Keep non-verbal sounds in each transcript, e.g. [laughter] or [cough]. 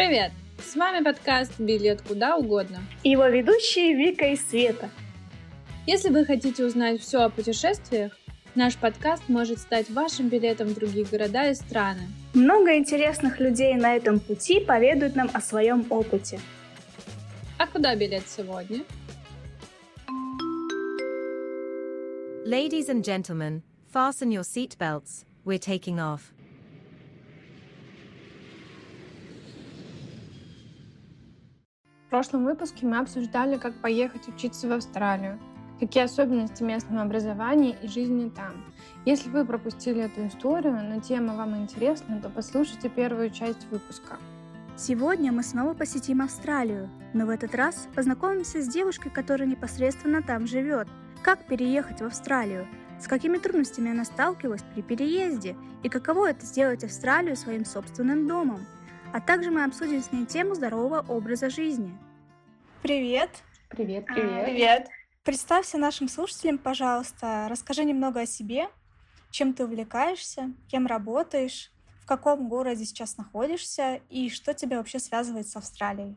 Привет! С вами подкаст «Билет куда угодно». Его ведущие Вика и Света. Если вы хотите узнать все о путешествиях, наш подкаст может стать вашим билетом в другие города и страны. Много интересных людей на этом пути поведают нам о своем опыте. А куда билет сегодня? Ladies and gentlemen, fasten your seatbelts. We're taking off. В прошлом выпуске мы обсуждали, как поехать учиться в Австралию, какие особенности местного образования и жизни там. Если вы пропустили эту историю, но тема вам интересна, то послушайте первую часть выпуска. Сегодня мы снова посетим Австралию, но в этот раз познакомимся с девушкой, которая непосредственно там живет. Как переехать в Австралию? С какими трудностями она сталкивалась при переезде? И каково это сделать Австралию своим собственным домом? А также мы обсудим с ней тему здорового образа жизни. Привет! Привет, привет. Привет! Представься нашим слушателям, пожалуйста, расскажи немного о себе, чем ты увлекаешься, кем работаешь, в каком городе сейчас находишься и что тебя вообще связывает с Австралией.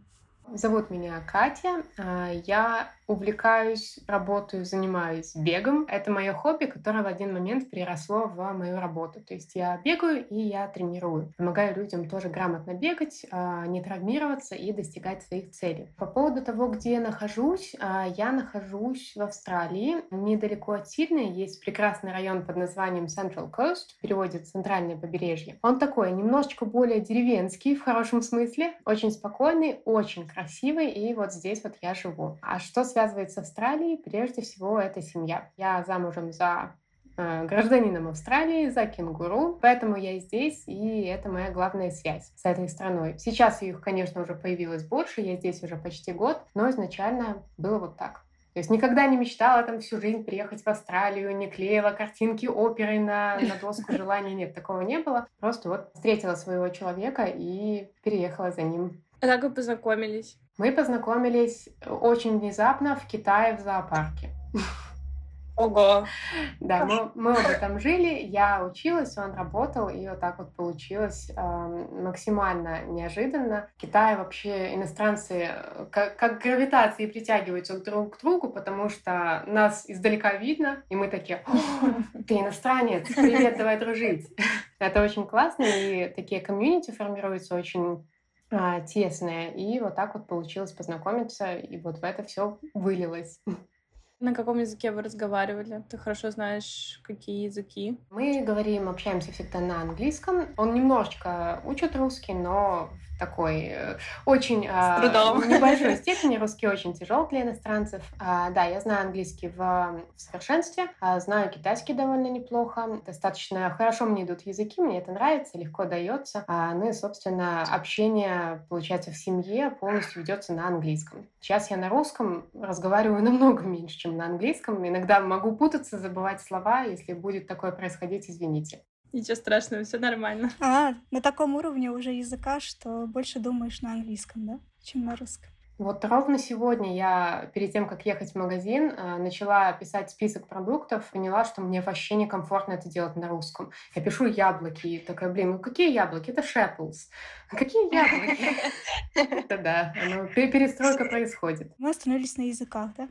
Зовут меня Катя. А, я увлекаюсь, работаю, занимаюсь бегом. Это мое хобби, которое в один момент переросло в мою работу. То есть я бегаю и я тренирую. Помогаю людям тоже грамотно бегать, а, не травмироваться и достигать своих целей. По поводу того, где я нахожусь, а, я нахожусь в Австралии. Недалеко от Сиднея есть прекрасный район под названием Central Coast, в переводе «Центральное побережье». Он такой, немножечко более деревенский в хорошем смысле, очень спокойный, очень красивый, и вот здесь вот я живу. А что связывает с Австралией? Прежде всего, это семья. Я замужем за э, гражданином Австралии, за кенгуру. Поэтому я здесь, и это моя главная связь с этой страной. Сейчас их, конечно, уже появилось больше, я здесь уже почти год, но изначально было вот так. То есть никогда не мечтала там всю жизнь приехать в Австралию, не клеила картинки оперы на, на доску желаний. Нет, такого не было. Просто вот встретила своего человека и переехала за ним а как вы познакомились? Мы познакомились очень внезапно в Китае в зоопарке. Ого! [laughs] Да, мы, мы оба там жили, я училась, он работал, и вот так вот получилось э, максимально неожиданно. В Китае вообще иностранцы э, как, как гравитацией притягиваются друг к другу, потому что нас издалека видно, и мы такие, [laughs] ты иностранец, привет, давай дружить. [laughs] Это очень классно, и такие комьюнити формируются очень а, тесная. И вот так вот получилось познакомиться, и вот в это все вылилось. [laughs] На каком языке вы разговаривали? Ты хорошо знаешь, какие языки? Мы говорим, общаемся всегда на английском. Он немножечко учит русский, но такой э, очень а, в небольшой [laughs] степени. Русский очень тяжел для иностранцев. А, да, я знаю английский в, совершенстве, а, знаю китайский довольно неплохо. Достаточно хорошо мне идут языки, мне это нравится, легко дается. Ну и, собственно, общение, получается, в семье полностью ведется на английском. Сейчас я на русском разговариваю намного меньше, чем на английском. Иногда могу путаться, забывать слова. Если будет такое происходить, извините. Ничего страшного, все нормально. А, на таком уровне уже языка, что больше думаешь на английском, да, чем на русском. Вот ровно сегодня я, перед тем, как ехать в магазин, э, начала писать список продуктов, поняла, что мне вообще некомфортно это делать на русском. Я пишу яблоки, и такая, блин, ну какие яблоки? Это шеплс. Какие яблоки? Это да, перестройка происходит. Мы остановились на языках, да?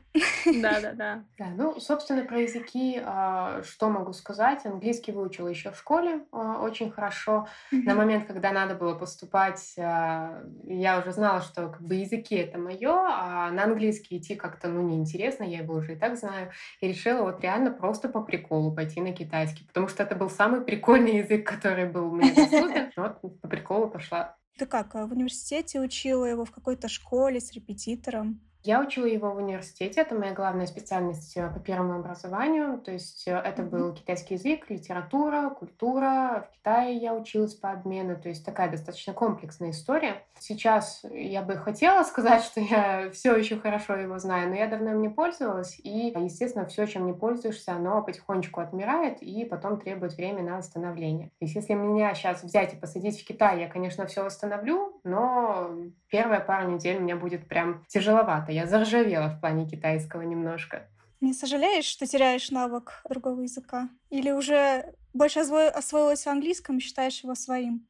Да, да, да. Да, ну, собственно, про языки, а, что могу сказать? Английский выучила еще в школе а, очень хорошо. На момент, когда надо было поступать, а, я уже знала, что как бы языки это мое, а на английский идти как-то, ну, неинтересно, я его уже и так знаю. И решила вот реально просто по приколу пойти на китайский, потому что это был самый прикольный язык, который был мне доступен. [laughs] Вот по приколу пошла. Ты как, в университете учила его в какой-то школе с репетитором? Я учила его в университете, это моя главная специальность э, по первому образованию, то есть э, это был китайский язык, литература, культура. В Китае я училась по обмену, то есть такая достаточно комплексная история. Сейчас я бы хотела [laughs] сказать, что я все еще хорошо его знаю, но я давно им не пользовалась, и, естественно, все, чем не пользуешься, оно потихонечку отмирает и потом требует времени на восстановление. То есть если меня сейчас взять и посадить в Китай, я, конечно, все восстановлю, но первая пара недель мне будет прям тяжеловато я заржавела в плане китайского немножко. Не сожалеешь, что теряешь навык другого языка? Или уже больше осво... освоилась в английском и считаешь его своим?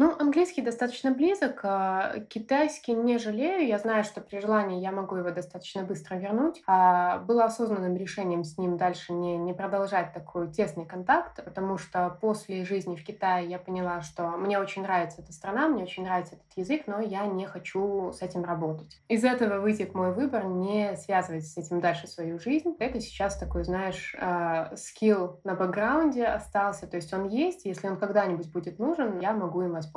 Ну, английский достаточно близок, а, китайский не жалею. Я знаю, что при желании я могу его достаточно быстро вернуть. А было осознанным решением с ним дальше не, не продолжать такой тесный контакт, потому что после жизни в Китае я поняла, что мне очень нравится эта страна, мне очень нравится этот язык, но я не хочу с этим работать. Из этого вытек мой выбор не связывать с этим дальше свою жизнь. Это сейчас такой, знаешь, а, скилл на бэкграунде остался, то есть он есть, если он когда-нибудь будет нужен, я могу им воспользоваться.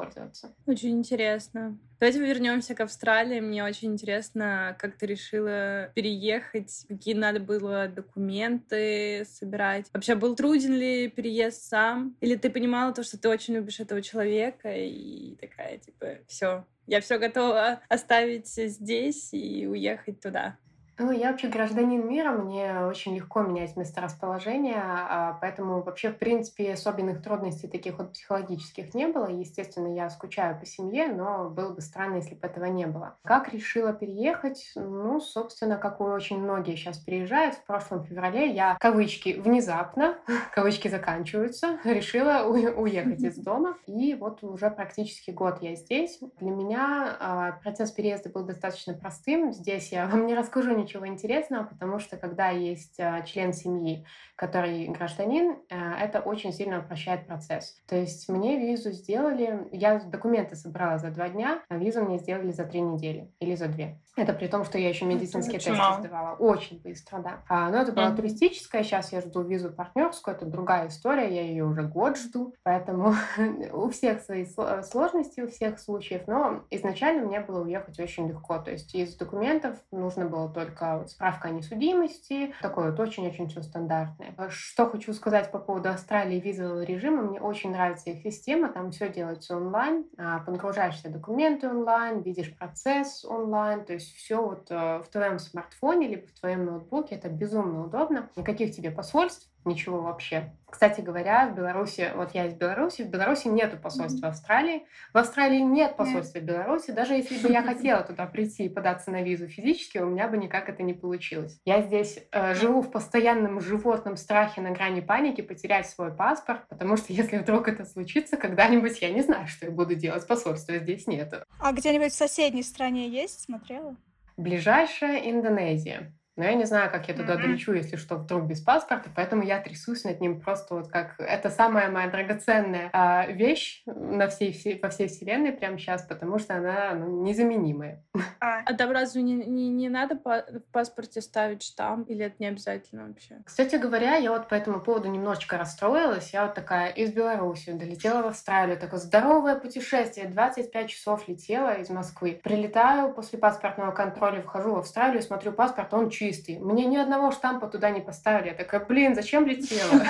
Очень интересно. Давайте вернемся к Австралии. Мне очень интересно, как ты решила переехать, какие надо было документы собирать. Вообще, был труден ли переезд сам? Или ты понимала то, что ты очень любишь этого человека и такая, типа, все, я все готова оставить здесь и уехать туда? Ну, я вообще гражданин мира, мне очень легко менять месторасположение, а, поэтому вообще, в принципе, особенных трудностей таких вот психологических не было. Естественно, я скучаю по семье, но было бы странно, если бы этого не было. Как решила переехать? Ну, собственно, как и очень многие сейчас переезжают. В прошлом феврале я, кавычки, внезапно, [laughs] кавычки заканчиваются, [laughs] решила уехать из [laughs] дома. И вот уже практически год я здесь. Для меня а, процесс переезда был достаточно простым. Здесь я вам не расскажу ничего интересного, потому что когда есть а, член семьи, который гражданин, э, это очень сильно упрощает процесс. То есть мне визу сделали, я документы собрала за два дня, а визу мне сделали за три недели или за две. Это при том, что я еще медицинские тесты мало. сдавала. Очень быстро, да. А, но это была mm-hmm. туристическая, сейчас я жду визу партнерскую, это другая история, я ее уже год жду, поэтому [laughs] у всех свои сложности, у всех случаев, но изначально мне было уехать очень легко, то есть из документов нужно было только справка о несудимости, такое вот очень-очень все стандартное. Что хочу сказать по поводу Австралии визового режима, мне очень нравится их система, там все делается онлайн, а, подгружаешь все документы онлайн, видишь процесс онлайн, то есть есть все вот э, в твоем смартфоне либо в твоем ноутбуке. Это безумно удобно. Никаких тебе посольств, ничего вообще. Кстати говоря, в Беларуси, вот я из Беларуси, в Беларуси нету посольства. Австралии. В Австралии нет посольства yeah. Беларуси. Даже если бы я хотела туда прийти и податься на визу физически, у меня бы никак это не получилось. Я здесь э, живу в постоянном животном страхе на грани паники потерять свой паспорт, потому что если вдруг это случится когда-нибудь, я не знаю, что я буду делать. Посольства здесь нету. А где-нибудь в соседней стране есть? Смотрела? Ближайшая Индонезия. Но я не знаю, как я туда mm-hmm. долечу, если что, вдруг без паспорта, поэтому я трясусь над ним просто вот как... Это самая моя драгоценная а, вещь на всей, всей, по всей вселенной прямо сейчас, потому что она ну, незаменимая. [laughs] А, а там разве не, не, не надо по в паспорте ставить штамп, или это не обязательно вообще? Кстати говоря, я вот по этому поводу немножечко расстроилась. Я вот такая из Беларуси долетела в Австралию, такое здоровое путешествие, 25 часов летела из Москвы. Прилетаю после паспортного контроля, вхожу в Австралию, смотрю паспорт, он чистый. Мне ни одного штампа туда не поставили. Я такая, блин, зачем летела?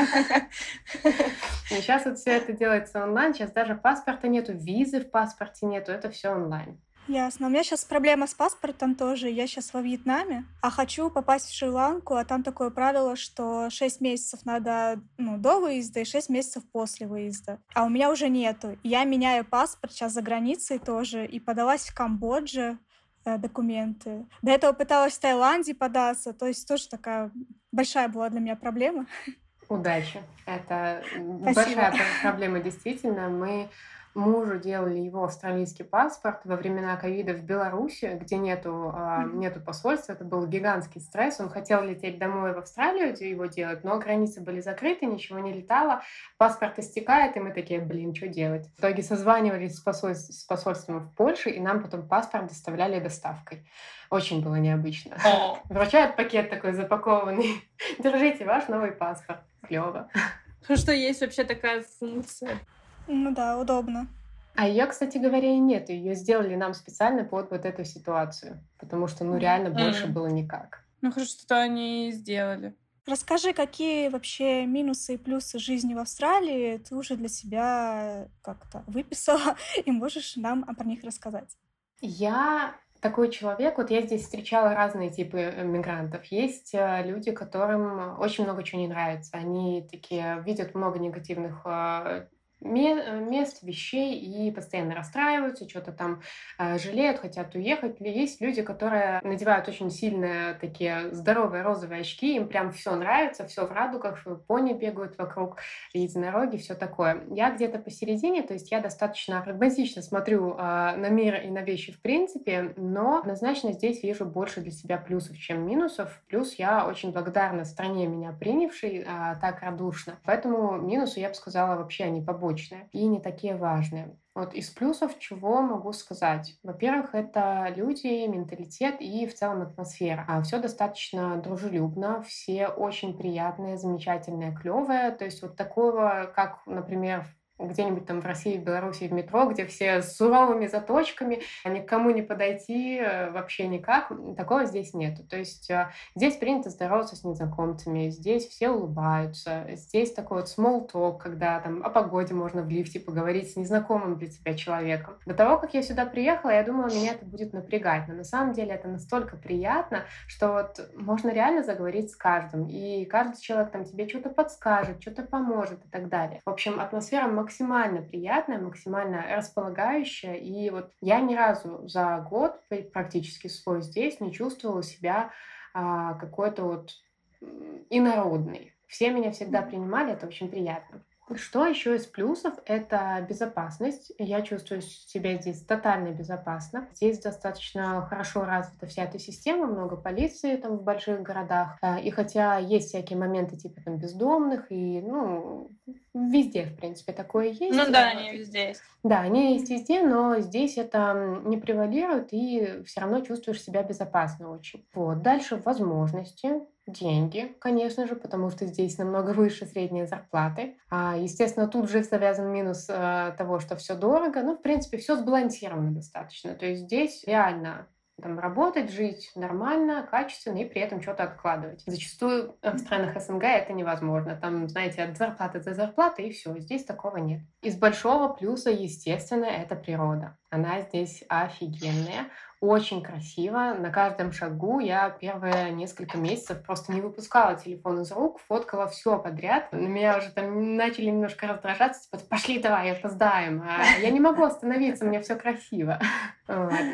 [laughs] Сейчас вот все это делается онлайн. Сейчас даже паспорта нету, визы в паспорте нету. Это все онлайн. Ясно. У меня сейчас проблема с паспортом тоже. Я сейчас во Вьетнаме, а хочу попасть в Шри-Ланку, а там такое правило, что 6 месяцев надо ну, до выезда и 6 месяцев после выезда. А у меня уже нету. Я меняю паспорт сейчас за границей тоже и подалась в Камбодже. Э, документы. До этого пыталась в Таиланде податься, то есть тоже такая большая была для меня проблема. Удачи. Это Спасибо. большая проблема, действительно. Мы мужу делали его австралийский паспорт во времена ковида в Беларуси, где нету, э, нету посольства. Это был гигантский стресс. Он хотел лететь домой в Австралию его делать, но границы были закрыты, ничего не летало. Паспорт истекает, и мы такие, блин, что делать? В итоге созванивались с, посольств, с посольством в Польше, и нам потом паспорт доставляли доставкой. Очень было необычно. Вручают пакет такой запакованный. Держите ваш новый паспорт. Клево. Что есть вообще такая функция? Ну да, удобно. А ее, кстати говоря, и нет. Ее сделали нам специально под вот эту ситуацию. Потому что, ну, реально mm. больше было никак. Ну, хорошо, что они сделали. Расскажи, какие вообще минусы и плюсы жизни в Австралии ты уже для себя как-то выписала [laughs] и можешь нам про них рассказать? Я такой человек, вот я здесь встречала разные типы э, мигрантов. Есть э, люди, которым очень много чего не нравится. Они такие видят много негативных э, мест, вещей и постоянно расстраиваются, что-то там э, жалеют, хотят уехать. Есть люди, которые надевают очень сильные такие здоровые розовые очки, им прям все нравится, все в радугах, пони бегают вокруг, единороги, все такое. Я где-то посередине, то есть я достаточно прагматично смотрю э, на мир и на вещи в принципе, но однозначно здесь вижу больше для себя плюсов, чем минусов. Плюс я очень благодарна стране меня принявшей э, так радушно. Поэтому минусы, я бы сказала, вообще они побочные и не такие важные. Вот из плюсов чего могу сказать? Во-первых, это люди, менталитет и в целом атмосфера. А все достаточно дружелюбно, все очень приятные, замечательные, клевые. То есть вот такого, как, например, где-нибудь там в России, в Беларуси, в метро, где все с суровыми заточками, а никому не подойти э, вообще никак, такого здесь нет. То есть э, здесь принято здороваться с незнакомцами, здесь все улыбаются, здесь такой вот small talk, когда там о погоде можно в лифте поговорить с незнакомым для тебя человеком. До того, как я сюда приехала, я думала, меня это будет напрягать, но на самом деле это настолько приятно, что вот можно реально заговорить с каждым, и каждый человек там тебе что-то подскажет, что-то поможет и так далее. В общем, атмосфера максимально максимально приятная, максимально располагающая. И вот я ни разу за год практически свой здесь не чувствовала себя а, какой-то вот инородной. Все меня всегда принимали, это очень приятно. Что еще из плюсов? Это безопасность. Я чувствую себя здесь тотально безопасно. Здесь достаточно хорошо развита вся эта система, много полиции там в больших городах. А, и хотя есть всякие моменты типа там бездомных и, ну, везде, в принципе, такое есть. Ну да, они везде есть. Да, они есть везде, но здесь это не превалирует, и все равно чувствуешь себя безопасно очень. Вот. Дальше возможности деньги, конечно же, потому что здесь намного [laughs] выше средней зарплаты. А, естественно, тут же завязан минус а, того, что все дорого. Ну, в принципе, все сбалансировано достаточно. То есть здесь реально там, работать, жить нормально, качественно и при этом что-то откладывать. Зачастую в странах СНГ это невозможно. Там, знаете, от зарплаты до зарплаты и все. Здесь такого нет. Из большого плюса, естественно, это природа. Она здесь офигенная очень красиво. На каждом шагу я первые несколько месяцев просто не выпускала телефон из рук, фоткала все подряд. На меня уже там начали немножко раздражаться, типа, пошли давай, опоздаем. А я не могу остановиться, у меня все красиво. [laughs]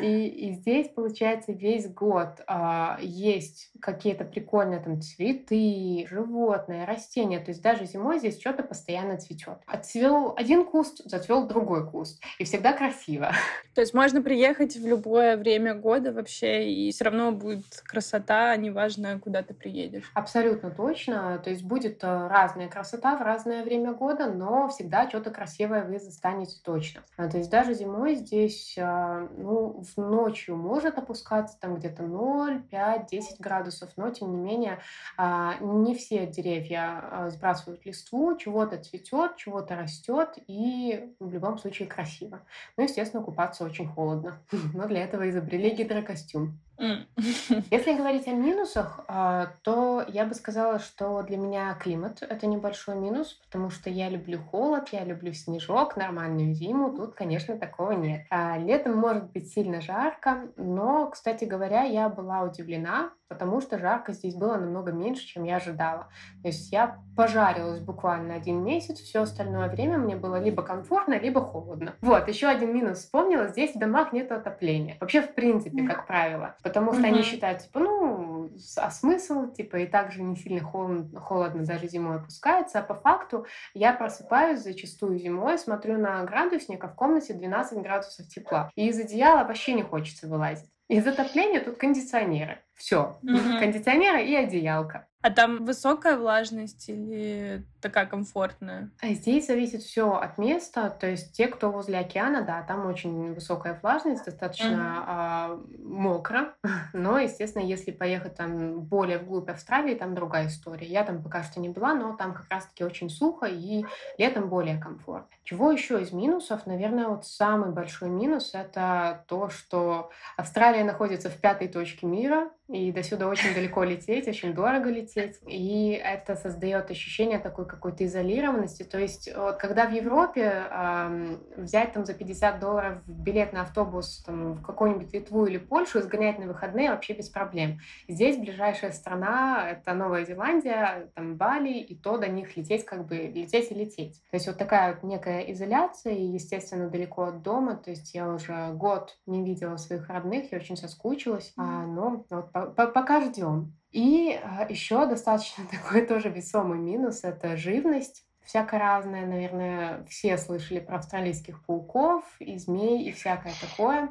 И, и здесь, получается, весь год а, есть какие-то прикольные там цветы, животные, растения. То есть даже зимой здесь что-то постоянно цветет. Отцвел один куст, зацвел другой куст. И всегда красиво. То есть можно приехать в любое время года вообще, и все равно будет красота, неважно, куда ты приедешь. Абсолютно точно. То есть будет э, разная красота в разное время года, но всегда что-то красивое вы застанете точно. А, то есть даже зимой здесь э, ну, в ночью может опускаться там где-то 0, 5, 10 градусов, но тем не менее а, не все деревья а, сбрасывают листву, чего-то цветет, чего-то растет, и в любом случае красиво. Ну, естественно, купаться очень холодно, [laughs] но для этого изобрели гидрокостюм. [laughs] Если говорить о минусах, а, то я бы сказала, что для меня климат — это небольшой минус, потому что я люблю холод, я люблю снежок, нормальную зиму. Тут, конечно, такого нет. А, летом может быть сильно жарко, но, кстати говоря, я была удивлена, потому что жарко здесь было намного меньше, чем я ожидала. То есть я пожарилась буквально один месяц, все остальное время мне было либо комфортно, либо холодно. Вот, еще один минус вспомнила, здесь в домах нет отопления. Вообще, в принципе, как правило. Потому что они считают, типа, ну, а смысл, типа, и так же не сильно холодно, холодно даже зимой опускается. А по факту я просыпаюсь зачастую зимой, смотрю на градусник, а в комнате 12 градусов тепла. И из одеяла вообще не хочется вылазить. Из отопления тут кондиционеры. Все. Угу. Кондиционеры и одеялка. А там высокая влажность или такая комфортная? А здесь зависит все от места. То есть те, кто возле океана, да, там очень высокая влажность, достаточно а, мокро. [laughs] Но, естественно, если поехать там более вглубь Австралии, там другая история. Я там пока что не была, но там как раз-таки очень сухо и летом более комфортно. Чего еще из минусов? Наверное, вот самый большой минус это то, что Австралия находится в пятой точке мира, и до сюда очень далеко лететь, очень дорого лететь. И это создает ощущение такой какой-то изолированности. То есть вот, когда в Европе э, взять там за 50 долларов билет на автобус там, в какую-нибудь Литву или Польшу и сгонять на выходные вообще без проблем. Здесь ближайшая страна — это Новая Зеландия, там Бали, и то до них лететь как бы лететь и лететь. То есть вот такая вот некая изоляция, и, естественно, далеко от дома. То есть я уже год не видела своих родных, я очень соскучилась. А, но вот пока ждем. И а, еще достаточно [laughs] такой тоже весомый минус — это живность всякое разное, наверное, все слышали про австралийских пауков и змей и всякое такое.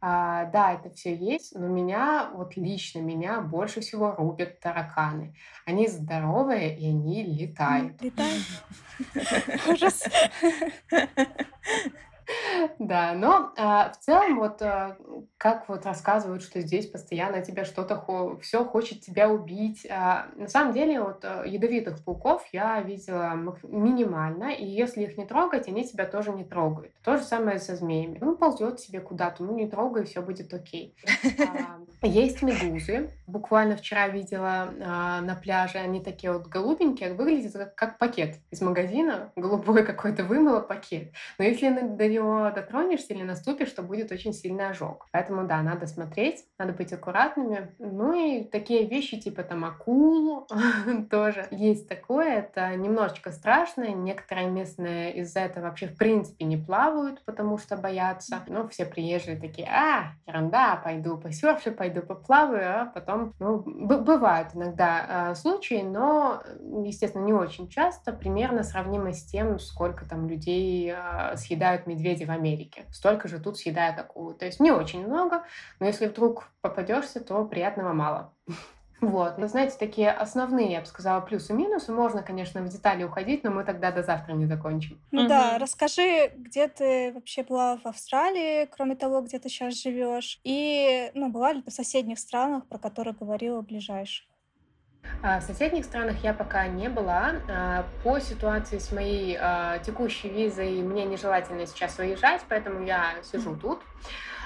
А, да, это все есть, но меня, вот лично меня больше всего рубят тараканы. Они здоровые, и они летают. Летают? [laughs] Ужас. [laughs] Да, но а, в целом вот а, как вот рассказывают, что здесь постоянно тебя что-то хо- все хочет тебя убить. А, на самом деле вот ядовитых пауков я видела минимально, и если их не трогать, они тебя тоже не трогают. То же самое со змеями. Ну ползет себе куда-то, ну не трогай, все будет окей. [laughs] А, есть медузы. Буквально вчера видела а, на пляже, они такие вот голубенькие, выглядят как, как пакет из магазина, голубой какой-то вымыло пакет. Но если до него дотронешься или наступишь, то будет очень сильный ожог. Поэтому, да, надо смотреть, надо быть аккуратными. Ну и такие вещи, типа там акул [laughs] тоже есть такое. Это немножечко страшно. Некоторые местные из-за этого вообще в принципе не плавают, потому что боятся. Ну, все приезжие такие, а, ерунда, пойду посерфлю, пойду поплаваю, а потом, ну, бывают иногда э, случаи, но, естественно, не очень часто, примерно сравнимо с тем, сколько там людей э, съедают медведи в Америке. Столько же тут съедают акулу. То есть не очень много, но если вдруг попадешься, то приятного мало. Вот. Но знаете, такие основные, я бы сказала, плюсы-минусы. Можно, конечно, в детали уходить, но мы тогда до завтра не закончим. Ну угу. да, расскажи, где ты вообще была в Австралии, кроме того, где ты сейчас живешь, и ну, была ли ты в соседних странах, про которые говорила ближайших? А, в соседних странах я пока не была. А, по ситуации с моей а, текущей визой мне нежелательно сейчас выезжать, поэтому я сижу тут. А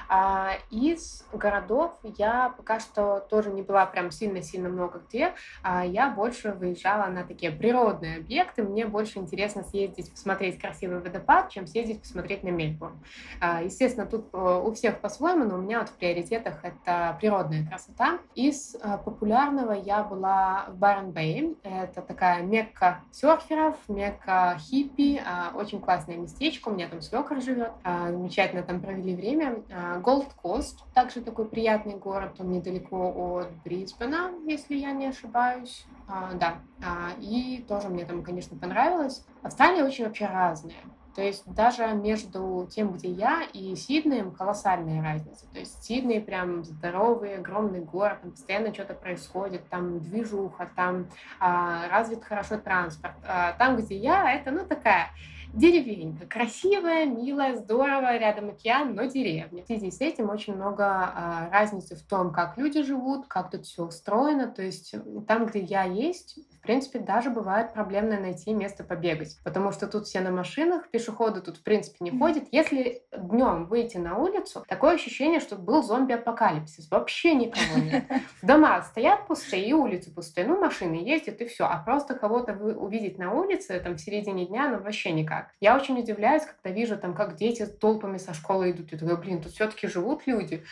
из городов я пока что тоже не была прям сильно-сильно много где. А я больше выезжала на такие природные объекты. Мне больше интересно съездить посмотреть красивый водопад, чем съездить посмотреть на Мельбурн. А, естественно, тут э, у всех по-своему, но у меня вот в приоритетах это природная красота. Из э, популярного я была в Барн-Бэй. Это такая мекка серферов, мекка хиппи. А, очень классное местечко. У меня там свекр живет. Замечательно там провели время Голд Кост, также такой приятный город, он недалеко от Брисбена, если я не ошибаюсь. А, да, а, и тоже мне там, конечно, понравилось. Австралия очень вообще разная. То есть даже между тем, где я, и Сиднеем колоссальная разница. То есть Сидней прям здоровый, огромный город, там постоянно что-то происходит, там движуха, там а, развит хорошо транспорт. А, там, где я, это, ну, такая деревенька. Красивая, милая, здорово, рядом океан, но деревня. В связи с этим очень много а, разницы в том, как люди живут, как тут все устроено. То есть там, где я есть, принципе, даже бывает проблемно найти место побегать, потому что тут все на машинах, пешеходы тут, в принципе, не ходят. Если днем выйти на улицу, такое ощущение, что был зомби-апокалипсис. Вообще никого нет. [laughs] Дома стоят пустые, и улицы пустые. Ну, машины ездят, и все. А просто кого-то увидеть на улице, там, в середине дня, ну, вообще никак. Я очень удивляюсь, когда вижу, там, как дети толпами со школы идут. Я думаю, блин, тут все-таки живут люди.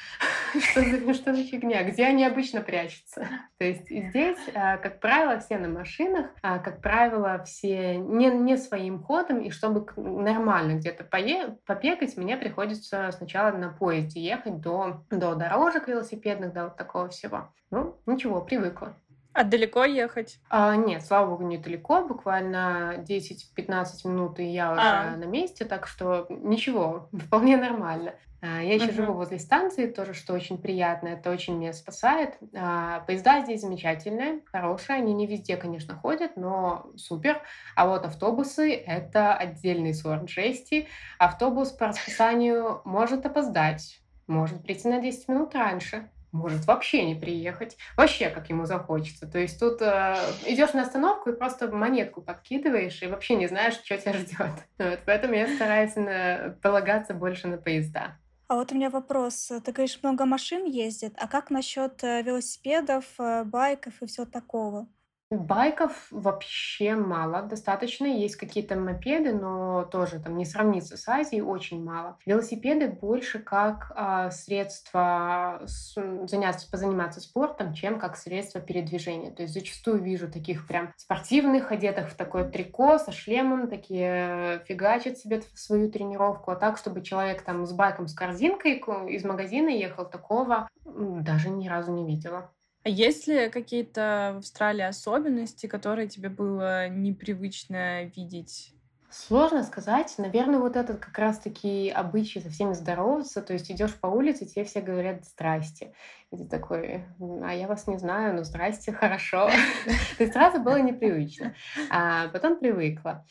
[laughs] что, за, что за фигня? Где они обычно прячутся? [laughs] То есть здесь, а, как правило, все на машинах, а, как правило, все не, не своим ходом, и чтобы нормально где-то пое- побегать, мне приходится сначала на поезде ехать до, до дорожек велосипедных, до вот такого всего. Ну, ничего, привыкла. А далеко ехать? А, нет, слава богу, недалеко, буквально 10-15 минут, и я уже а. на месте, так что ничего, [laughs] вполне нормально. А, я еще uh-huh. живу возле станции, тоже, что очень приятно, это очень меня спасает. А, поезда здесь замечательные, хорошие, они не везде, конечно, ходят, но супер. А вот автобусы — это отдельный сорт жести. Автобус по расписанию может опоздать, может прийти на 10 минут раньше, может вообще не приехать, вообще как ему захочется. То есть тут э, идешь на остановку и просто монетку подкидываешь и вообще не знаешь, что тебя ждет. [laughs] Вот, поэтому я стараюсь на, полагаться больше на поезда. А вот у меня вопрос. Ты говоришь, много машин ездит, а как насчет э, велосипедов, э, байков и всего такого? Байков вообще мало, достаточно. Есть какие-то мопеды, но тоже там не сравнится с Азией, очень мало. Велосипеды больше как а, средство с, заняться, позаниматься спортом, чем как средство передвижения. То есть зачастую вижу таких прям спортивных, одетых в такое трико со шлемом, такие фигачат себе свою тренировку. А так, чтобы человек там с байком, с корзинкой из магазина ехал, такого даже ни разу не видела. А есть ли какие-то в Австралии особенности, которые тебе было непривычно видеть? Сложно сказать. Наверное, вот этот как раз-таки обычай со всеми здороваться. То есть идешь по улице, тебе все говорят «здрасте». И ты такой, а я вас не знаю, но здрасте, [laughs] хорошо. [laughs] То есть сразу было непривычно. А потом привыкла.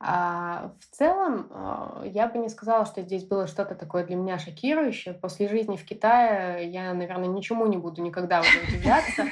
А в целом, а, я бы не сказала, что здесь было что-то такое для меня шокирующее. После жизни в Китае я, наверное, ничему не буду никогда уже удивляться.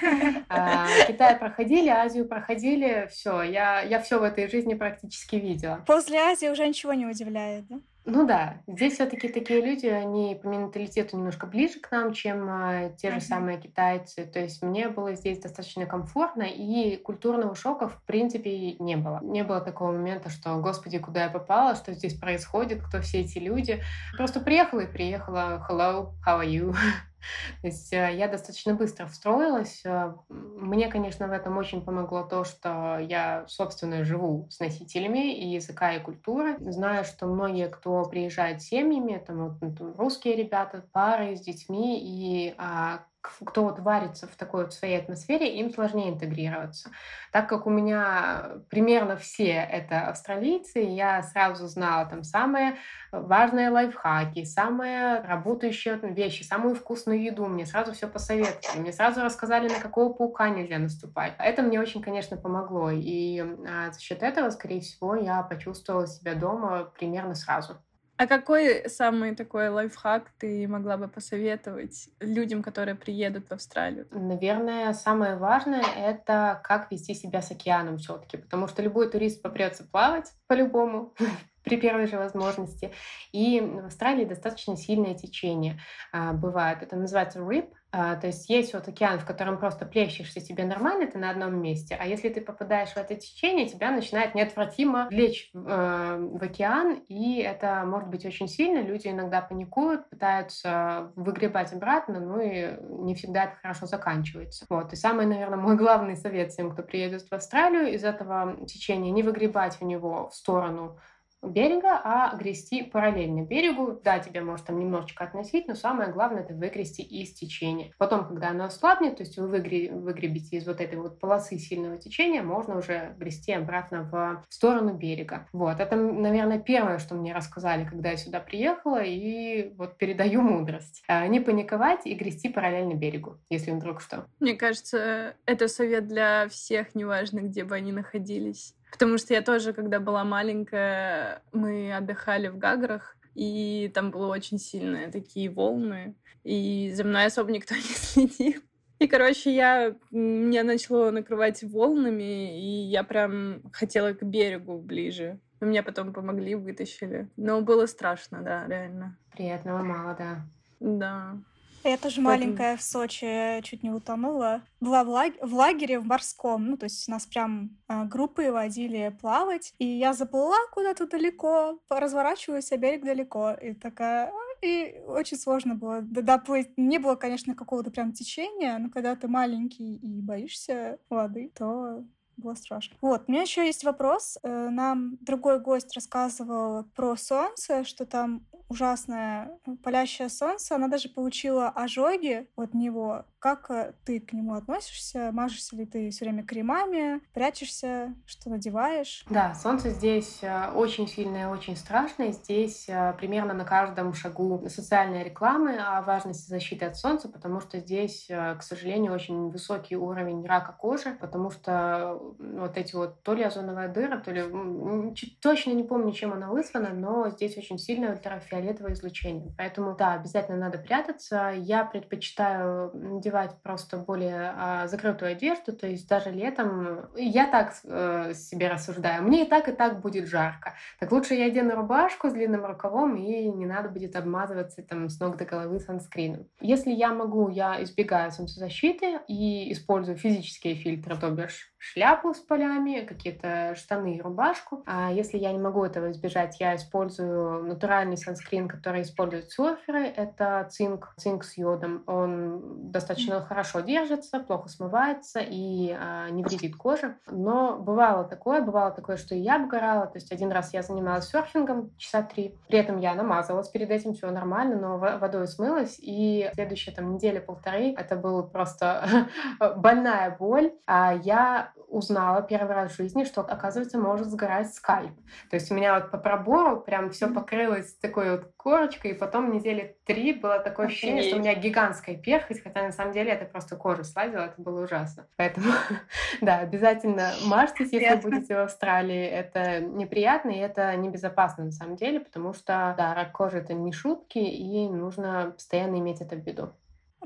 А, Китай проходили, Азию проходили, все, я, я все в этой жизни практически видела. После Азии уже ничего не удивляет, да? Ну да, здесь все-таки такие люди, они по менталитету немножко ближе к нам, чем а, те же самые китайцы. То есть мне было здесь достаточно комфортно, и культурного шока в принципе не было. Не было такого момента, что, господи, куда я попала, что здесь происходит, кто все эти люди. Просто приехала и приехала. Hello, how are you? [laughs] То есть э, я достаточно быстро встроилась. Э, мне, конечно, в этом очень помогло то, что я, собственно, живу с носителями и языка, и культуры. Знаю, что многие, кто приезжает семьями, там, вот, ну, русские ребята, пары с детьми, и а, кто вот варится в такой вот своей атмосфере, им сложнее интегрироваться. Так как у меня примерно все это австралийцы, я сразу знала там самые важные лайфхаки, самые работающие вещи, самую вкусную еду. Мне сразу все посоветовали. Мне сразу рассказали, на какого паука нельзя наступать. Это мне очень, конечно, помогло. И а, за счет этого, скорее всего, я почувствовала себя дома примерно сразу. А какой самый такой лайфхак ты могла бы посоветовать людям, которые приедут в Австралию? Наверное, самое важное — это как вести себя с океаном все таки потому что любой турист попрется плавать по-любому, [laughs] при первой же возможности. И в Австралии достаточно сильное течение а, бывает. Это называется RIP, а, то есть есть вот океан, в котором просто плещешься тебе нормально, ты на одном месте, а если ты попадаешь в это течение, тебя начинает неотвратимо влечь э, в океан, и это может быть очень сильно. Люди иногда паникуют, пытаются выгребать обратно, ну и не всегда это хорошо заканчивается. Вот. И самый, наверное, мой главный совет всем, кто приедет в Австралию из этого течения, не выгребать в него в сторону берега, а грести параллельно берегу. Да, тебя может там немножечко относить, но самое главное это выгрести из течения. Потом, когда оно ослабнет, то есть вы выгре, выгребите из вот этой вот полосы сильного течения, можно уже грести обратно в сторону берега. Вот, это, наверное, первое, что мне рассказали, когда я сюда приехала, и вот передаю мудрость. А, не паниковать и грести параллельно берегу, если вдруг что. Мне кажется, это совет для всех, неважно, где бы они находились. Потому что я тоже, когда была маленькая, мы отдыхали в Гаграх, и там было очень сильные такие волны, и за мной особо никто [laughs] не следил. И, короче, я, меня начало накрывать волнами, и я прям хотела к берегу ближе. Но меня потом помогли, вытащили. Но было страшно, да, реально. Приятного мало, да. Да. Я тоже Поэтому... маленькая в Сочи чуть не утонула. Была в, лаг... в лагере в морском. Ну, то есть нас прям э, группы водили плавать. И я заплыла куда-то далеко, разворачиваюсь, а берег далеко. И такая... И очень сложно было доплыть. Не было, конечно, какого-то прям течения, но когда ты маленький и боишься воды, то было страшно. Вот, у меня еще есть вопрос. Э, нам другой гость рассказывал про солнце, что там ужасное э, палящее солнце. Она даже получила ожоги от него. Как э, ты к нему относишься? Мажешься ли ты все время кремами? Прячешься? Что надеваешь? Да, солнце здесь очень сильное, очень страшное. Здесь примерно на каждом шагу социальные рекламы о важности защиты от солнца, потому что здесь, к сожалению, очень высокий уровень рака кожи, потому что вот эти вот то ли озоновая дыра, то ли точно не помню, чем она вызвана, но здесь очень ультрафиолет ультрафиолетовое излучение. Поэтому, да, обязательно надо прятаться. Я предпочитаю надевать просто более а, закрытую одежду, то есть даже летом. Я так э, себе рассуждаю, мне и так, и так будет жарко. Так лучше я одену рубашку с длинным рукавом, и не надо будет обмазываться там с ног до головы санскрином. Если я могу, я избегаю солнцезащиты и использую физические фильтры, то бишь шляпу с полями, какие-то штаны и рубашку. А если я не могу этого избежать, я использую натуральный санскрин, который используют серферы. Это цинк, цинк с йодом. Он достаточно хорошо держится, плохо смывается и а, не вредит коже. Но бывало такое, бывало такое, что и я обгорала. То есть один раз я занималась серфингом часа три. При этом я намазалась перед этим, все нормально, но водой смылась. И следующая там неделя полторы это был просто [laughs] больная боль. А я узнала первый раз в жизни, что, оказывается, может сгорать скальп. То есть у меня вот по пробору прям все покрылось такой вот корочкой, и потом недели три было такое ощущение, что у меня гигантская перхоть, хотя на самом деле это просто кожа слазила, это было ужасно. Поэтому, [laughs] да, обязательно мажьтесь, если будете в Австралии. Это неприятно, и это небезопасно на самом деле, потому что, да, рак кожи — это не шутки, и нужно постоянно иметь это в виду.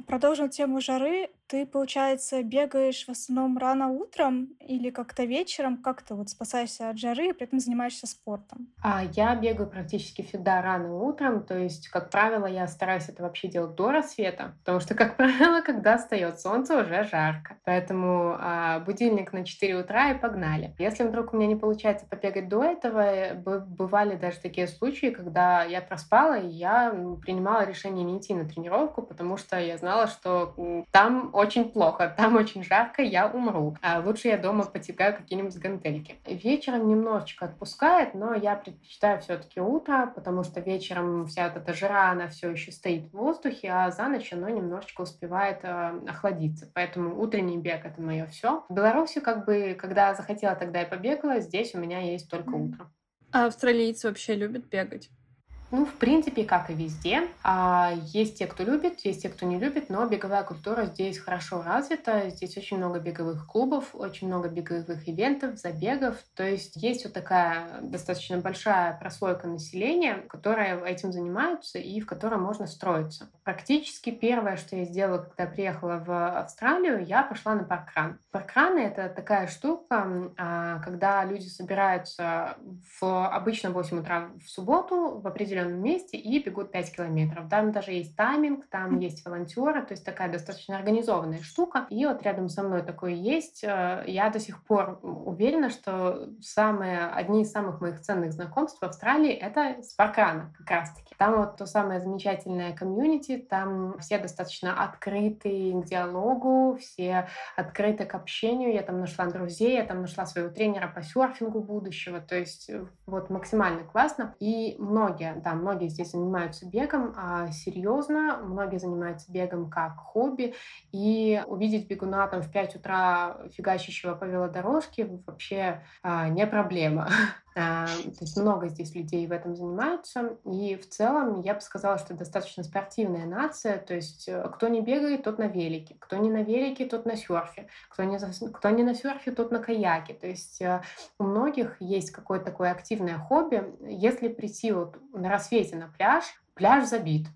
Продолжим тему жары. Ты, получается, бегаешь в основном рано утром или как-то вечером? Как ты вот спасаешься от жары и при этом занимаешься спортом? А, я бегаю практически всегда рано утром. То есть, как правило, я стараюсь это вообще делать до рассвета. Потому что, как [laughs] правило, когда встает солнце, уже жарко. Поэтому а, будильник на 4 утра и погнали. Если вдруг у меня не получается побегать до этого, бывали даже такие случаи, когда я проспала, и я принимала решение не идти на тренировку, потому что я знала, что там очень плохо, [laughs] там очень жарко, я умру. А лучше я дома потягаю какие-нибудь гантельки. Вечером немножечко отпускает, но я предпочитаю все-таки утро, потому что вечером вся вот эта жара, она все еще стоит в воздухе, а за ночь оно немножечко успевает э, охладиться. Поэтому утренний бег — это мое все. В Беларуси как бы, когда захотела, тогда и побегала. Здесь у меня есть только утро. А австралийцы вообще любят бегать? Ну, в принципе, как и везде. А есть те, кто любит, есть те, кто не любит, но беговая культура здесь хорошо развита. Здесь очень много беговых клубов, очень много беговых ивентов, забегов. То есть есть вот такая достаточно большая прослойка населения, которая этим занимается и в которой можно строиться. Практически первое, что я сделала, когда приехала в Австралию, я пошла на паркран. Паркраны — это такая штука, а, когда люди собираются в обычно 8 утра в субботу в определенном определенном месте и бегут 5 километров. Там даже есть тайминг, там есть волонтеры, то есть такая достаточно организованная штука. И вот рядом со мной такое есть. Э, я до сих пор уверена, что самые, одни из самых моих ценных знакомств в Австралии — это с паркрана как раз-таки. Там вот то самое замечательное комьюнити, там все достаточно открыты к диалогу, все открыты к общению. Я там нашла друзей, я там нашла своего тренера по серфингу будущего, то есть э, вот максимально классно. И многие, да, да, многие здесь занимаются бегом а, серьезно, многие занимаются бегом как хобби, и увидеть бегуна там в 5 утра фигачащего по велодорожке вообще а, не проблема. [laughs] А, то есть много здесь людей в этом занимаются. И в целом я бы сказала, что достаточно спортивная нация. То есть э, кто не бегает, тот на велике. Кто не на велике, тот на серфе. Кто не, кто не на серфе, тот на каяке. То есть э, у многих есть какое-то такое активное хобби. Если прийти вот на рассвете на пляж, пляж забит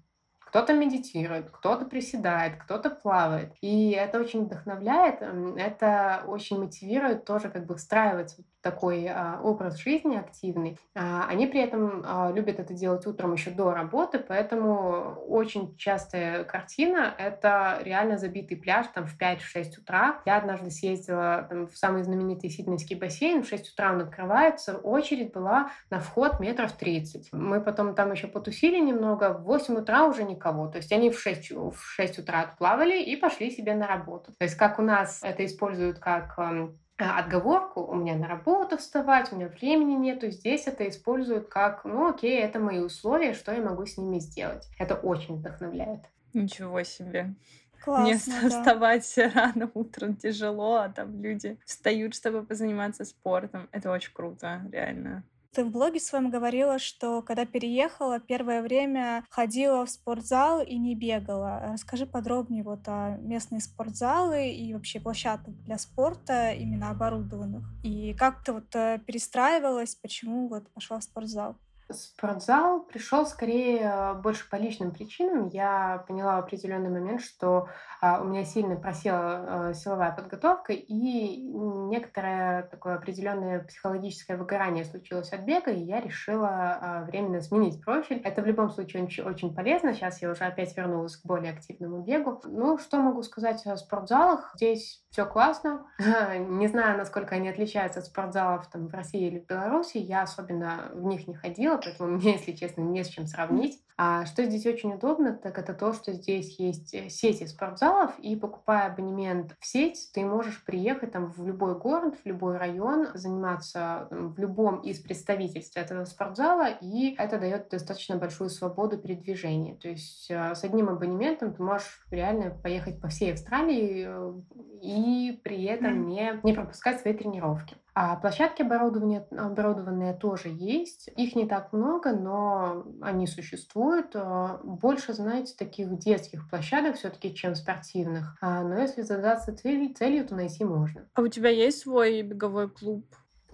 кто-то медитирует, кто-то приседает, кто-то плавает. И это очень вдохновляет, это очень мотивирует тоже как бы встраивать такой а, образ жизни активный. А, они при этом а, любят это делать утром еще до работы, поэтому очень частая картина — это реально забитый пляж там в 5-6 утра. Я однажды съездила там, в самый знаменитый сиднейский бассейн, в 6 утра он открывается, очередь была на вход метров 30. Мы потом там еще потусили немного, в 8 утра уже никого. То есть они в 6, в 6 утра отплавали и пошли себе на работу. То есть как у нас это используют как а, отговорку, у меня на работу вставать, у меня времени нету, здесь это используют как, ну окей, это мои условия, что я могу с ними сделать. Это очень вдохновляет. Ничего себе. Классно, Мне да. вставать [laughs] рано утром тяжело, а там люди встают, чтобы позаниматься спортом. Это очень круто, реально. Ты в блоге своем говорила, что когда переехала, первое время ходила в спортзал и не бегала. Расскажи подробнее вот о местные спортзалы и вообще площадках для спорта, именно оборудованных. И как ты вот э, перестраивалась, почему вот пошла в спортзал? Спортзал пришел скорее э, больше по личным причинам. Я поняла в определенный момент, что а, у меня сильно просела а, силовая подготовка, и некоторое такое определенное психологическое выгорание случилось от бега, и я решила а, временно сменить профиль. Это в любом случае очень, очень полезно. Сейчас я уже опять вернулась к более активному бегу. Ну, что могу сказать о спортзалах? Здесь все классно. [laughs] Не знаю, насколько они отличаются от спортзалов там, в России или в Беларуси. Я особенно в них не ходила, поэтому мне, если честно, не с чем сравнить. А что здесь очень удобно, так это то, что здесь есть э, сети спортзалов, и покупая абонемент в сеть, ты можешь приехать там в любой город, в любой район, заниматься в любом из представительств этого спортзала, и это дает достаточно большую свободу передвижения. То есть э, с одним абонементом ты можешь реально поехать по всей Австралии э, и при этом не, не пропускать свои тренировки. А площадки оборудования, оборудованные тоже есть. Их не так много, но они существуют. А, больше, знаете, таких детских площадок все-таки, чем спортивных. А, но если задаться целью, целью, то найти можно. А у тебя есть свой беговой клуб?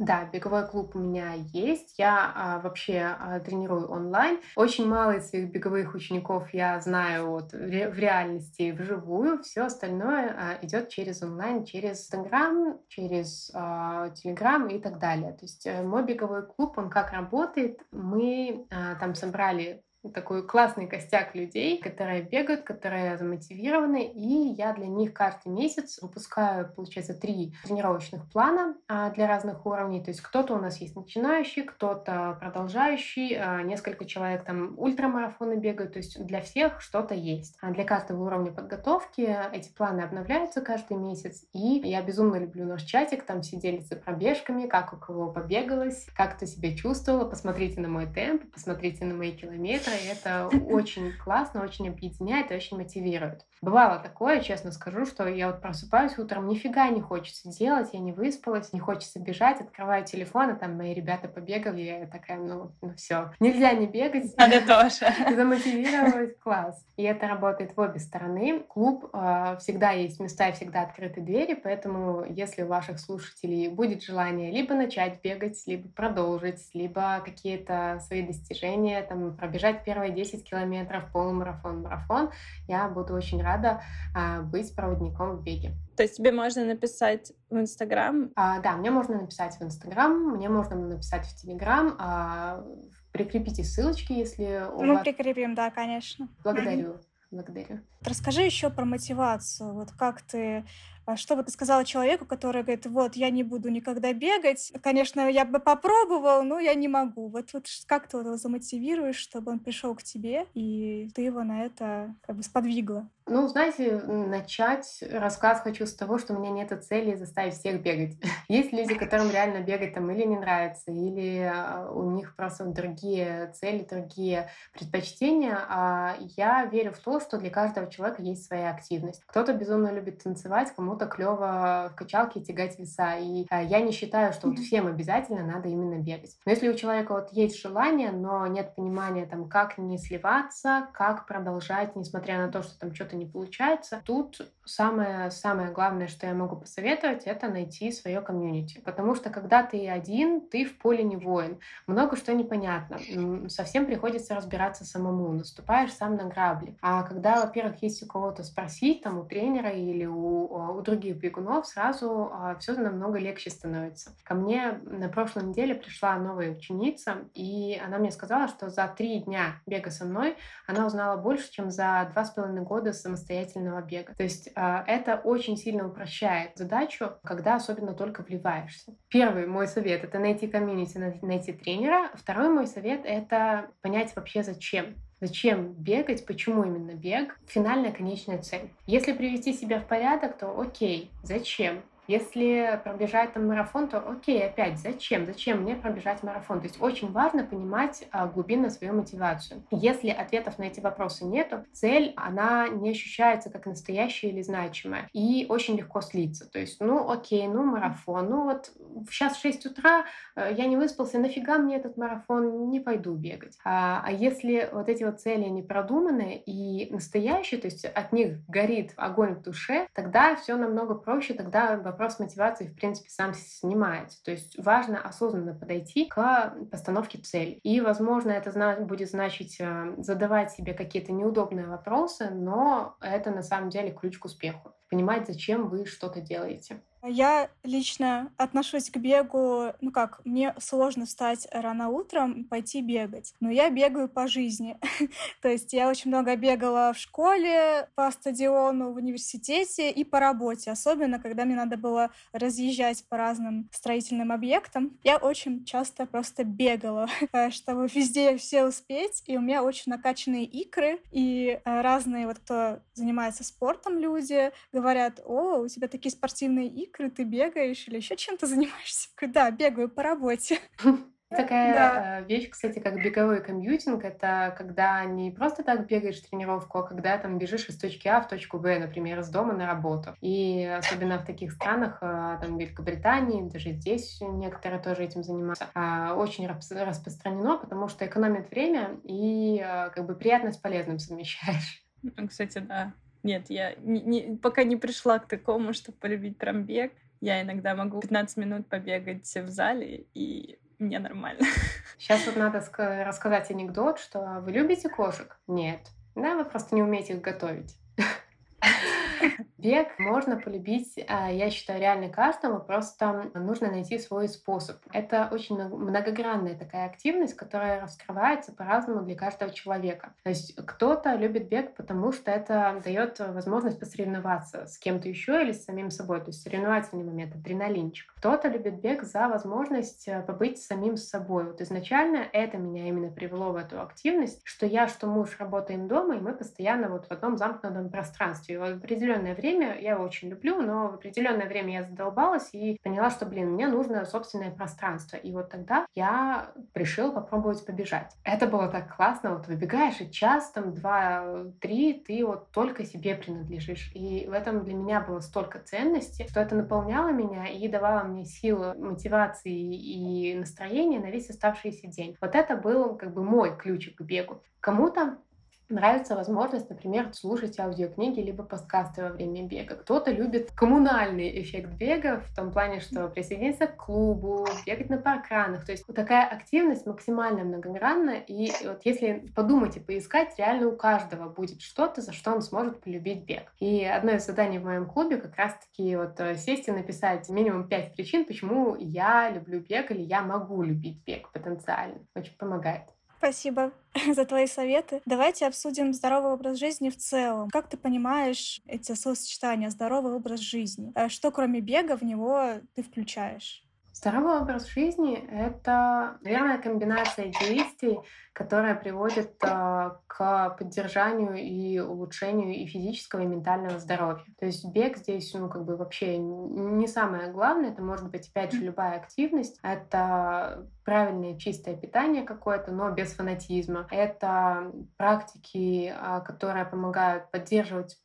Да, беговой клуб у меня есть. Я а, вообще а, тренирую онлайн. Очень мало из своих беговых учеников я знаю вот, в, ре- в реальности вживую. Все остальное а, идет через онлайн, через Инстаграм, через а, Телеграм и так далее. То есть а, мой беговой клуб, он как работает? Мы а, там собрали такой классный костяк людей, которые бегают, которые замотивированы, и я для них каждый месяц выпускаю, получается, три тренировочных плана а, для разных уровней. То есть кто-то у нас есть начинающий, кто-то продолжающий, а, несколько человек там ультрамарафоны бегают, то есть для всех что-то есть. А для каждого уровня подготовки эти планы обновляются каждый месяц, и я безумно люблю наш чатик, там все делятся пробежками, как у кого побегалось, как ты себя чувствовала, посмотрите на мой темп, посмотрите на мои километры, это очень классно, очень объединяет и очень мотивирует. Бывало такое, честно скажу, что я вот просыпаюсь утром, нифига не хочется делать, я не выспалась, не хочется бежать, открываю телефон, а там мои ребята побегали, я такая, ну, ну все, нельзя не бегать. Надо тоже. [laughs] Замотивировалась, класс. И это работает в обе стороны. Клуб э, всегда есть места и всегда открыты двери, поэтому если у ваших слушателей будет желание либо начать бегать, либо продолжить, либо какие-то свои достижения, там, пробежать первые 10 километров, полумарафон, марафон, я буду очень рада а, быть проводником в беге. То есть тебе можно написать в Инстаграм? А, да, мне можно написать в Инстаграм, мне можно написать в Телеграм. А, прикрепите ссылочки, если у Мы вас... прикрепим, да, конечно. Благодарю. Благодарю. Расскажи еще про мотивацию. Вот как ты что бы ты сказала человеку, который говорит, вот, я не буду никогда бегать. Конечно, я бы попробовал, но я не могу. Вот, вот как ты его замотивируешь, чтобы он пришел к тебе, и ты его на это как бы сподвигла? Ну, знаете, начать рассказ хочу с того, что у меня нет цели заставить всех бегать. [laughs] Есть люди, которым реально бегать там или не нравится, или а, у них просто другие цели, другие предпочтения. А я верю в то, что для каждого человека есть своя активность. Кто-то безумно любит танцевать, кому-то клево в качалке тягать веса. И а, я не считаю, что вот всем обязательно надо именно бегать. Но если у человека вот есть желание, но нет понимания там, как не сливаться, как продолжать, несмотря на то, что там что-то не получается. Тут самое, самое главное, что я могу посоветовать, это найти свое комьюнити. Потому что когда ты один, ты в поле не воин. Много что непонятно. Совсем приходится разбираться самому. Наступаешь сам на грабли. А когда, во-первых, есть у кого-то спросить, там, у тренера или у, у других бегунов, сразу а, все намного легче становится. Ко мне на прошлой неделе пришла новая ученица, и она мне сказала, что за три дня бега со мной она узнала больше, чем за два с половиной года самостоятельного бега. То есть а, это очень сильно упрощает задачу, когда особенно только вливаешься. Первый мой совет — это найти комьюнити, найти тренера. Второй мой совет — это понять вообще зачем. Зачем бегать, почему именно бег, финальная конечная цель. Если привести себя в порядок, то окей, зачем? Если пробежать там марафон, то окей, опять, зачем? Зачем мне пробежать марафон? То есть очень важно понимать а, глубинно свою мотивацию. Если ответов на эти вопросы нету, цель, она не ощущается как настоящая или значимая. И очень легко слиться. То есть, ну окей, ну марафон, ну вот сейчас 6 утра, э, я не выспался, нафига мне этот марафон, не пойду бегать. А, а если вот эти вот цели не продуманы и настоящие, то есть от них горит огонь в душе, тогда все намного проще, тогда вопрос вопрос мотивации, в принципе, сам снимается. То есть важно осознанно подойти к постановке цели. И, возможно, это будет значить э, задавать себе какие-то неудобные вопросы, но это на самом деле ключ к успеху. Понимать, зачем вы что-то делаете. Я лично отношусь к бегу, ну как, мне сложно встать рано утром, пойти бегать, но я бегаю по жизни. [laughs] То есть я очень много бегала в школе, по стадиону, в университете и по работе, особенно когда мне надо было разъезжать по разным строительным объектам. Я очень часто просто бегала, [laughs] чтобы везде все успеть, и у меня очень накачанные икры, и э, разные вот кто занимается спортом люди говорят, о, у тебя такие спортивные икры, ты бегаешь или еще чем-то занимаешься? Да, бегаю по работе. [laughs] Такая да. Э, вещь, кстати, как беговой комьютинг, это когда не просто так бегаешь тренировку, а когда там бежишь из точки А в точку Б, например, из дома на работу. И особенно в таких странах, э, там, Великобритании, даже здесь некоторые тоже этим занимаются, а, очень распространено, потому что экономит время и э, как бы приятно с полезным [laughs] совмещаешь. Кстати, да. Нет, я не, не, пока не пришла к такому, чтобы полюбить прям бег. Я иногда могу 15 минут побегать в зале, и мне нормально. [laughs] Сейчас вот надо рассказать анекдот, что вы любите кошек? Нет. Да, вы просто не умеете их готовить. Бег можно полюбить, а, я считаю, реально каждому, просто нужно найти свой способ. Это очень многогранная такая активность, которая раскрывается по-разному для каждого человека. То есть кто-то любит бег, потому что это дает возможность посоревноваться с кем-то еще или с самим собой, то есть соревновательный момент, адреналинчик. Кто-то любит бег за возможность э, побыть самим собой. Вот изначально это меня именно привело в эту активность, что я, что муж работаем дома, и мы постоянно вот в одном замкнутом пространстве. И в определенное время я его очень люблю, но в определенное время я задолбалась и поняла, что, блин, мне нужно собственное пространство. И вот тогда я решила попробовать побежать. Это было так классно, вот выбегаешь, и час, там, два, три, ты вот только себе принадлежишь. И в этом для меня было столько ценности, что это наполняло меня и давало мне силу, мотивации и настроение на весь оставшийся день. Вот это был как бы мой ключик к бегу. Кому-то нравится возможность, например, слушать аудиокниги либо подкасты во время бега. Кто-то любит коммунальный эффект бега в том плане, что присоединиться к клубу, бегать на паркранах. То есть вот такая активность максимально многогранна. И вот если подумать и поискать, реально у каждого будет что-то, за что он сможет полюбить бег. И одно из заданий в моем клубе как раз-таки вот э, сесть и написать минимум пять причин, почему я люблю бег или я могу любить бег потенциально. Очень помогает. Спасибо [laughs] за твои советы. Давайте обсудим здоровый образ жизни в целом. Как ты понимаешь эти сочетания здоровый образ жизни? Э, что кроме бега в него ты включаешь? Здоровый образ жизни — это, наверное, комбинация действий, которая приводит э, к поддержанию и улучшению и физического, и ментального здоровья. То есть бег здесь, ну, как бы вообще не самое главное. Это может быть, опять же, любая активность. Это правильное чистое питание какое-то, но без фанатизма. Это практики, э, которые помогают поддерживать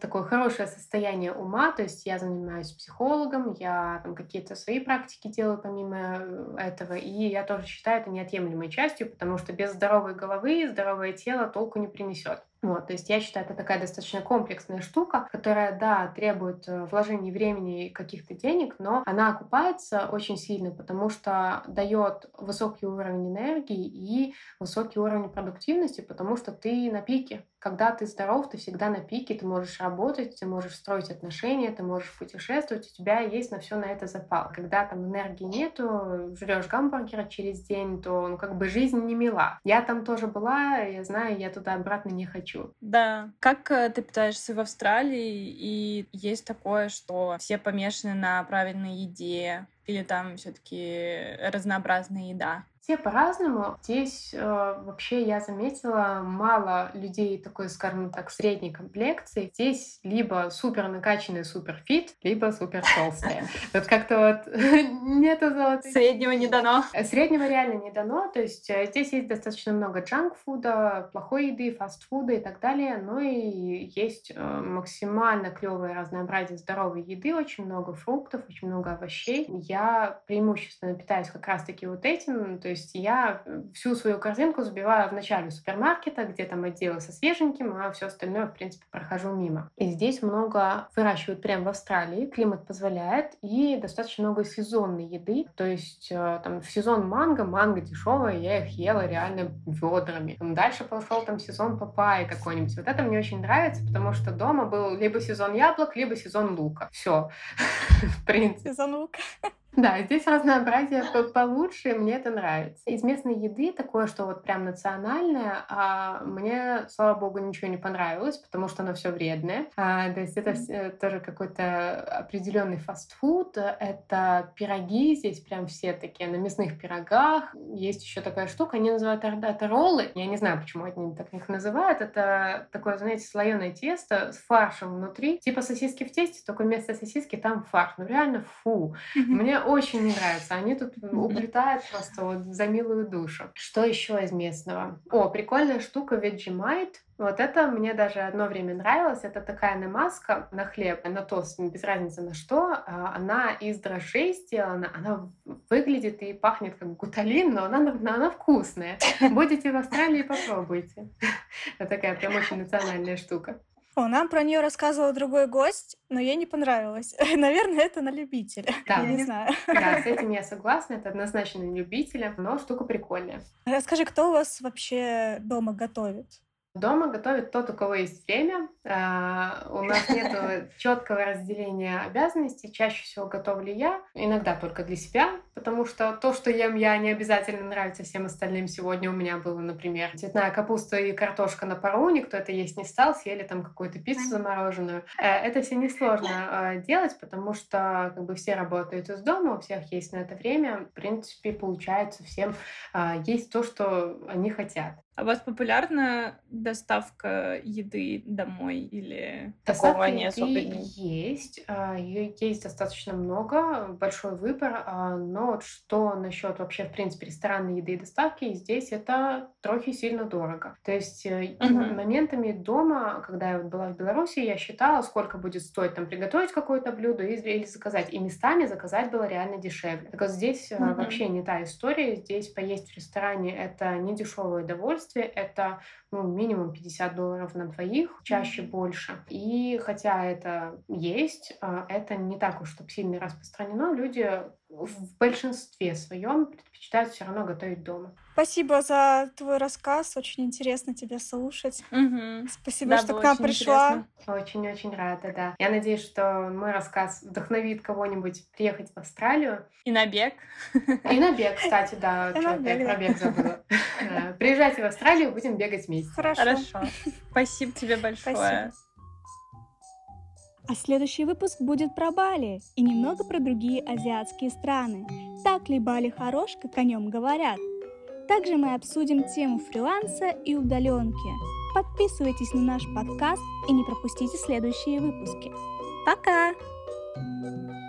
такое хорошее состояние ума. То есть я занимаюсь психологом, я там какие-то свои практики делаю помимо э, этого, и я тоже считаю это неотъемлемой частью, потому что без здоровой головы здоровое тело толку не принесет. Вот, то есть я считаю, это такая достаточно комплексная штука, которая, да, требует э, вложений времени и каких-то денег, но она окупается очень сильно, потому что дает высокий уровень энергии и высокий уровень продуктивности, потому что ты на пике. Когда ты здоров, ты всегда на пике, ты можешь работать, ты можешь строить отношения, ты можешь путешествовать, у тебя есть на все на это запал. Когда там энергии нету, жрешь гамбургера через день, то ну, как бы жизнь не мила. Я там тоже была, я знаю, я туда обратно не хочу. Да. Как э, ты питаешься в Австралии? И есть такое, что все помешаны на правильной еде? Или там все-таки разнообразная еда? Все по-разному. Здесь э, вообще я заметила мало людей такой, скажем так, средней комплекции. Здесь либо супер накачанные, супер фит, либо супер толстые. [laughs] Вот как-то вот [laughs] нету золотых. Среднего не дано. Э, среднего реально не дано. То есть э, здесь есть достаточно много джанк-фуда, плохой еды, фастфуда и так далее. Но и есть э, максимально клевое разнообразие здоровой еды, очень много фруктов, очень много овощей. Я я преимущественно питаюсь как раз-таки вот этим. То есть я всю свою корзинку забиваю в начале супермаркета, где там отделы со свеженьким, а все остальное, в принципе, прохожу мимо. И здесь много выращивают прямо в Австралии, климат позволяет, и достаточно много сезонной еды. То есть э, там в сезон манго, манго дешевая, я их ела реально ведрами. Дальше пошел там сезон папайи какой-нибудь. Вот это мне очень нравится, потому что дома был либо сезон яблок, либо сезон лука. Все, [laughs] в принципе. Сезон лука. Да, здесь разнообразие получше, мне это нравится. Из местной еды такое, что вот прям национальное, а мне, слава богу, ничего не понравилось, потому что оно все вредное. А, то есть это mm-hmm. тоже какой-то определенный фастфуд. Это пироги, здесь прям все такие на мясных пирогах. Есть еще такая штука, они называют это роллы. Я не знаю, почему они так их называют. Это такое, знаете, слоеное тесто с фаршем внутри. Типа сосиски в тесте, только вместо сосиски там фарш. Ну реально фу. Mm-hmm. Мне очень не нравится. Они тут уплетают просто вот за милую душу. Что еще из местного? О, прикольная штука Vegemite. Вот это мне даже одно время нравилось. Это такая намазка на хлеб, на тост, без разницы на что. А, она из дрожжей сделана. Она выглядит и пахнет как гуталин, но она, она вкусная. Будете в Австралии, попробуйте. [laughs] Это такая прям очень национальная штука. О, нам про нее рассказывал другой гость, но ей не понравилось. [laughs] Наверное, это на любителя. Да. Я не знаю. Да, с [laughs] этим я согласна. Это однозначно на любителя, но штука прикольная. Расскажи, кто у вас вообще дома готовит? Дома готовит тот, у кого есть время. А, у нас нет [laughs] четкого разделения обязанностей. Чаще всего готовлю я, иногда только для себя, потому что то, что ем я, не обязательно нравится всем остальным. Сегодня у меня было, например, цветная капуста и картошка на пару, никто это есть не стал, съели там какую-то пиццу замороженную. Э, это все несложно а, делать, потому что как бы все работают из дома, у всех есть на это время. В принципе, получается всем а, есть то, что они хотят. А у вас популярна доставка еды домой или доставка такого не особо Есть, а, ее есть достаточно много, большой выбор, а, но вот что насчет вообще, в принципе, ресторанной еды и доставки, здесь это трохи сильно дорого. То есть угу. моментами дома, когда я была в Беларуси, я считала, сколько будет стоить там приготовить какое-то блюдо или заказать. И местами заказать было реально дешевле. Так вот здесь угу. вообще не та история. Здесь поесть в ресторане — это не дешевое удовольствие, удовольствие. Это ну, минимум 50 долларов на двоих, чаще больше. И хотя это есть, а, это не так уж чтобы сильно распространено. Люди в большинстве своем предпочитают все равно готовить дома. Спасибо за твой рассказ. Очень интересно тебя слушать. Угу. Спасибо, да, что к нам пришла. Очень-очень рада, да. Я надеюсь, что мой рассказ вдохновит кого-нибудь приехать в Австралию. И на бег. И на бег, кстати, да. Я про бег забыла. [laughs] Приезжайте в Австралию, будем бегать вместе. Хорошо. Хорошо. Спасибо тебе большое. Спасибо. А следующий выпуск будет про Бали и немного про другие азиатские страны. Так ли Бали хорош, как о нем говорят? Также мы обсудим тему фриланса и удаленки. Подписывайтесь на наш подкаст и не пропустите следующие выпуски. Пока! thank you